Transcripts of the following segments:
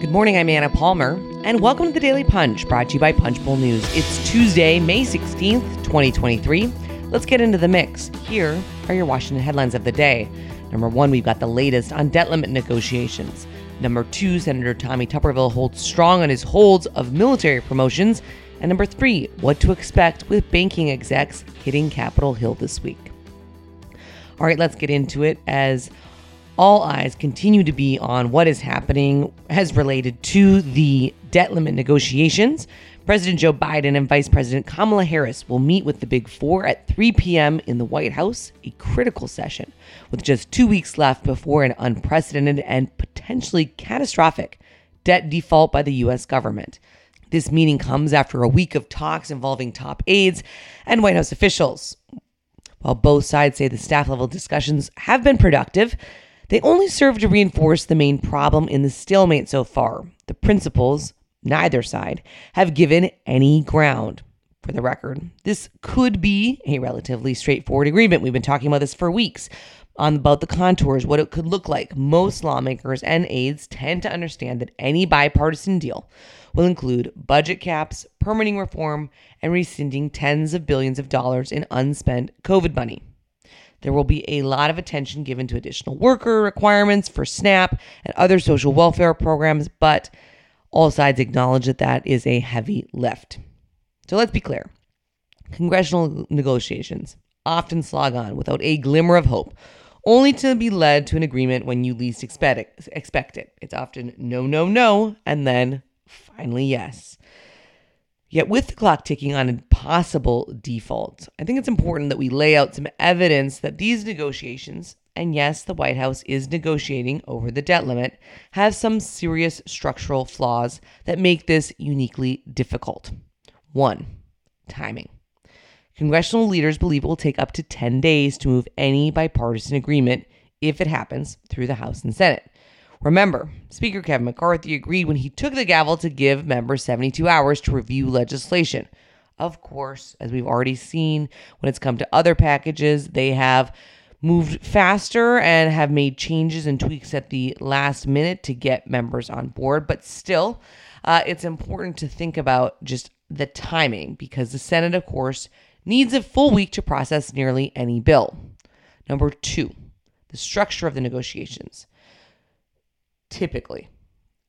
Good morning, I'm Anna Palmer, and welcome to the Daily Punch, brought to you by Punchbowl News. It's Tuesday, May 16th, 2023. Let's get into the mix. Here are your Washington headlines of the day. Number one, we've got the latest on debt limit negotiations. Number two, Senator Tommy Tuberville holds strong on his holds of military promotions. And number three, what to expect with banking execs hitting Capitol Hill this week. All right, let's get into it as all eyes continue to be on what is happening as related to the debt limit negotiations. President Joe Biden and Vice President Kamala Harris will meet with the Big Four at 3 p.m. in the White House, a critical session, with just two weeks left before an unprecedented and potentially catastrophic debt default by the U.S. government. This meeting comes after a week of talks involving top aides and White House officials. While both sides say the staff level discussions have been productive, they only serve to reinforce the main problem in the stalemate so far. The principals, neither side, have given any ground. For the record, this could be a relatively straightforward agreement. We've been talking about this for weeks on about the contours, what it could look like. Most lawmakers and aides tend to understand that any bipartisan deal will include budget caps, permitting reform, and rescinding tens of billions of dollars in unspent COVID money. There will be a lot of attention given to additional worker requirements for SNAP and other social welfare programs, but all sides acknowledge that that is a heavy lift. So let's be clear congressional negotiations often slog on without a glimmer of hope, only to be led to an agreement when you least expect it. It's often no, no, no, and then finally yes. Yet, with the clock ticking on a possible default, I think it's important that we lay out some evidence that these negotiations, and yes, the White House is negotiating over the debt limit, have some serious structural flaws that make this uniquely difficult. One, timing. Congressional leaders believe it will take up to 10 days to move any bipartisan agreement, if it happens, through the House and Senate. Remember, Speaker Kevin McCarthy agreed when he took the gavel to give members 72 hours to review legislation. Of course, as we've already seen, when it's come to other packages, they have moved faster and have made changes and tweaks at the last minute to get members on board. But still, uh, it's important to think about just the timing because the Senate, of course, needs a full week to process nearly any bill. Number two, the structure of the negotiations. Typically,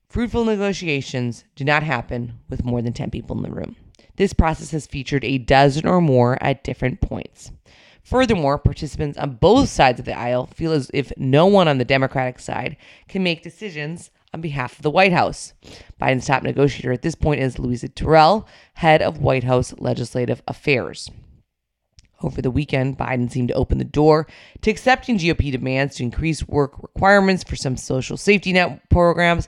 fruitful negotiations do not happen with more than 10 people in the room. This process has featured a dozen or more at different points. Furthermore, participants on both sides of the aisle feel as if no one on the Democratic side can make decisions on behalf of the White House. Biden's top negotiator at this point is Louisa Terrell, head of White House Legislative Affairs. Over the weekend, Biden seemed to open the door to accepting GOP demands to increase work requirements for some social safety net programs.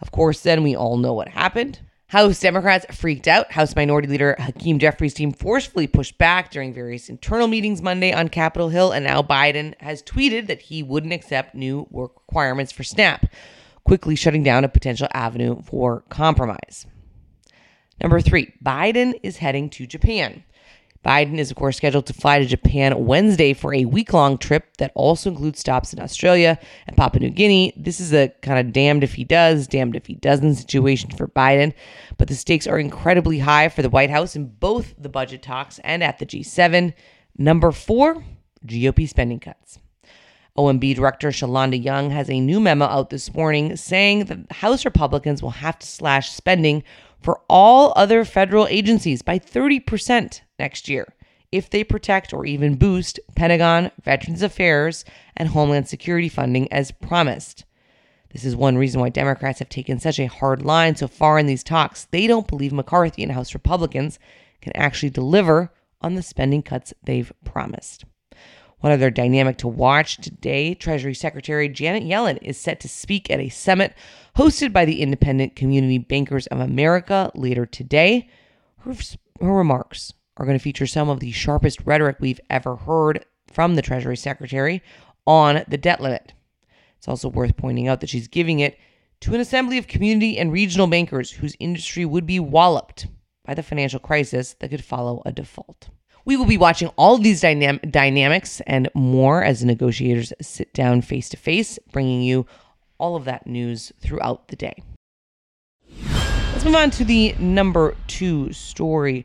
Of course, then we all know what happened. House Democrats freaked out. House Minority Leader Hakeem Jeffries' team forcefully pushed back during various internal meetings Monday on Capitol Hill, and now Biden has tweeted that he wouldn't accept new work requirements for SNAP, quickly shutting down a potential avenue for compromise. Number three, Biden is heading to Japan. Biden is, of course, scheduled to fly to Japan Wednesday for a week long trip that also includes stops in Australia and Papua New Guinea. This is a kind of damned if he does, damned if he doesn't situation for Biden. But the stakes are incredibly high for the White House in both the budget talks and at the G7. Number four, GOP spending cuts. OMB Director Shalanda Young has a new memo out this morning saying that House Republicans will have to slash spending for all other federal agencies by 30% next year if they protect or even boost Pentagon, Veterans Affairs, and Homeland Security funding as promised. This is one reason why Democrats have taken such a hard line so far in these talks. They don't believe McCarthy and House Republicans can actually deliver on the spending cuts they've promised. One other dynamic to watch today Treasury Secretary Janet Yellen is set to speak at a summit hosted by the Independent Community Bankers of America later today. Her, her remarks are going to feature some of the sharpest rhetoric we've ever heard from the Treasury Secretary on the debt limit. It's also worth pointing out that she's giving it to an assembly of community and regional bankers whose industry would be walloped by the financial crisis that could follow a default. We will be watching all of these dynam- dynamics and more as the negotiators sit down face to face, bringing you all of that news throughout the day. Let's move on to the number two story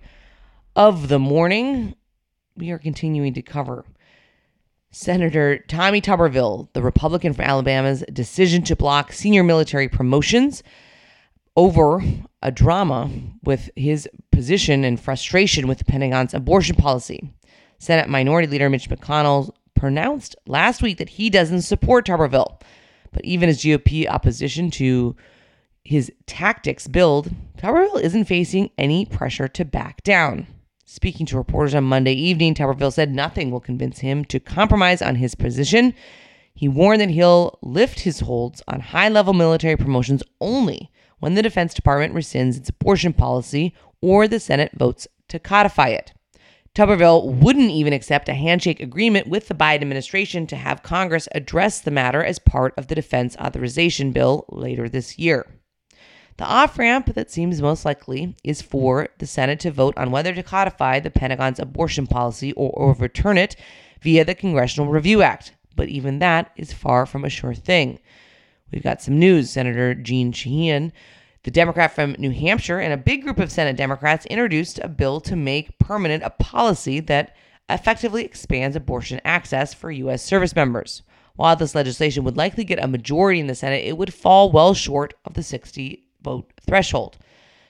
of the morning. We are continuing to cover Senator Tommy Tuberville, the Republican from Alabama's decision to block senior military promotions over a drama with his position and frustration with the Pentagon's abortion policy. Senate Minority Leader Mitch McConnell pronounced last week that he doesn't support Tuberville, but even as GOP opposition to his tactics build, Tuberville isn't facing any pressure to back down. Speaking to reporters on Monday evening, Tuberville said nothing will convince him to compromise on his position. He warned that he'll lift his holds on high level military promotions only when the Defense Department rescinds its abortion policy or the Senate votes to codify it. Tuberville wouldn't even accept a handshake agreement with the Biden administration to have Congress address the matter as part of the defense authorization bill later this year. The off ramp that seems most likely is for the Senate to vote on whether to codify the Pentagon's abortion policy or overturn it via the Congressional Review Act. But even that is far from a sure thing. We've got some news. Senator Jeanne Shaheen, the Democrat from New Hampshire, and a big group of Senate Democrats introduced a bill to make permanent a policy that effectively expands abortion access for U.S. service members. While this legislation would likely get a majority in the Senate, it would fall well short of the 60 vote threshold.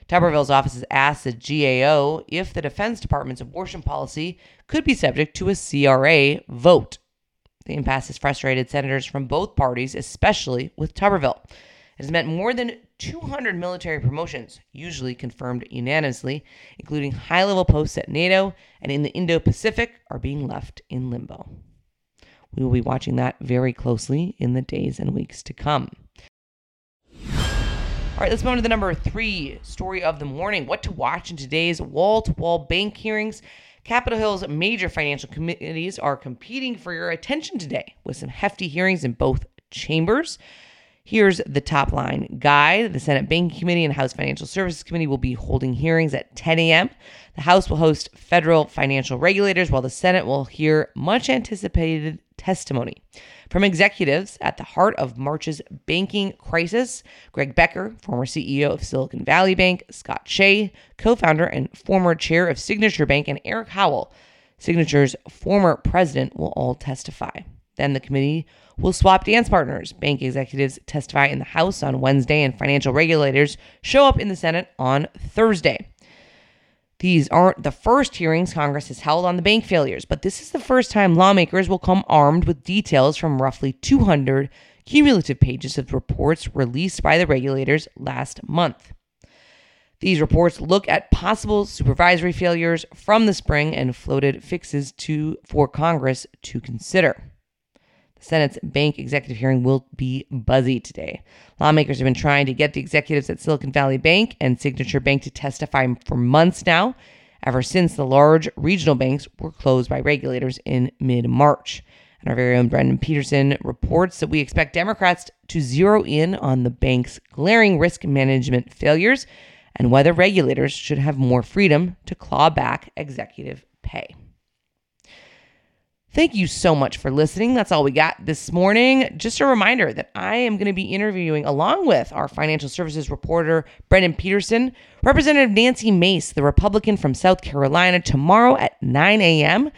Tuberville's office has asked the GAO if the Defense Department's abortion policy could be subject to a CRA vote. The impasse has frustrated senators from both parties, especially with Tuberville. It has meant more than 200 military promotions, usually confirmed unanimously, including high level posts at NATO and in the Indo Pacific, are being left in limbo. We will be watching that very closely in the days and weeks to come. All right, let's move on to the number three story of the morning. What to watch in today's wall to wall bank hearings. Capitol Hill's major financial committees are competing for your attention today with some hefty hearings in both chambers. Here's the top line guide. The Senate Banking Committee and House Financial Services Committee will be holding hearings at 10 a.m. The House will host federal financial regulators, while the Senate will hear much anticipated testimony from executives at the heart of March's banking crisis Greg Becker, former CEO of Silicon Valley Bank, Scott Shay, co founder and former chair of Signature Bank, and Eric Howell, Signature's former president, will all testify. Then the committee will swap dance partners. Bank executives testify in the House on Wednesday, and financial regulators show up in the Senate on Thursday. These aren't the first hearings Congress has held on the bank failures, but this is the first time lawmakers will come armed with details from roughly 200 cumulative pages of reports released by the regulators last month. These reports look at possible supervisory failures from the spring and floated fixes to for Congress to consider. Senate's bank executive hearing will be buzzy today. Lawmakers have been trying to get the executives at Silicon Valley Bank and Signature Bank to testify for months now, ever since the large regional banks were closed by regulators in mid March. And our very own Brendan Pedersen reports that we expect Democrats to zero in on the bank's glaring risk management failures and whether regulators should have more freedom to claw back executive pay. Thank you so much for listening. That's all we got this morning. Just a reminder that I am going to be interviewing, along with our financial services reporter, Brendan Pedersen, Representative Nancy Mace, the Republican from South Carolina, tomorrow at 9 a.m.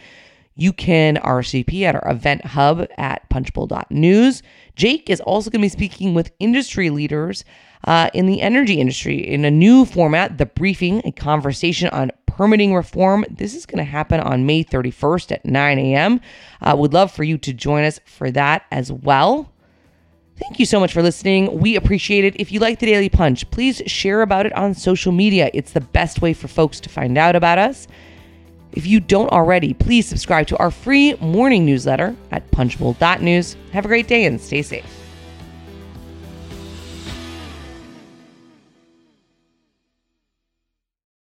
You can RSVP at our event hub at punchbowl.news. Jake is also going to be speaking with industry leaders uh, in the energy industry in a new format, The Briefing, a conversation on permitting reform. This is going to happen on May 31st at 9 a.m. Uh, would love for you to join us for that as well. Thank you so much for listening. We appreciate it. If you like the Daily Punch, please share about it on social media. It's the best way for folks to find out about us. If you don't already, please subscribe to our free morning newsletter at punchbowl.news. Have a great day and stay safe.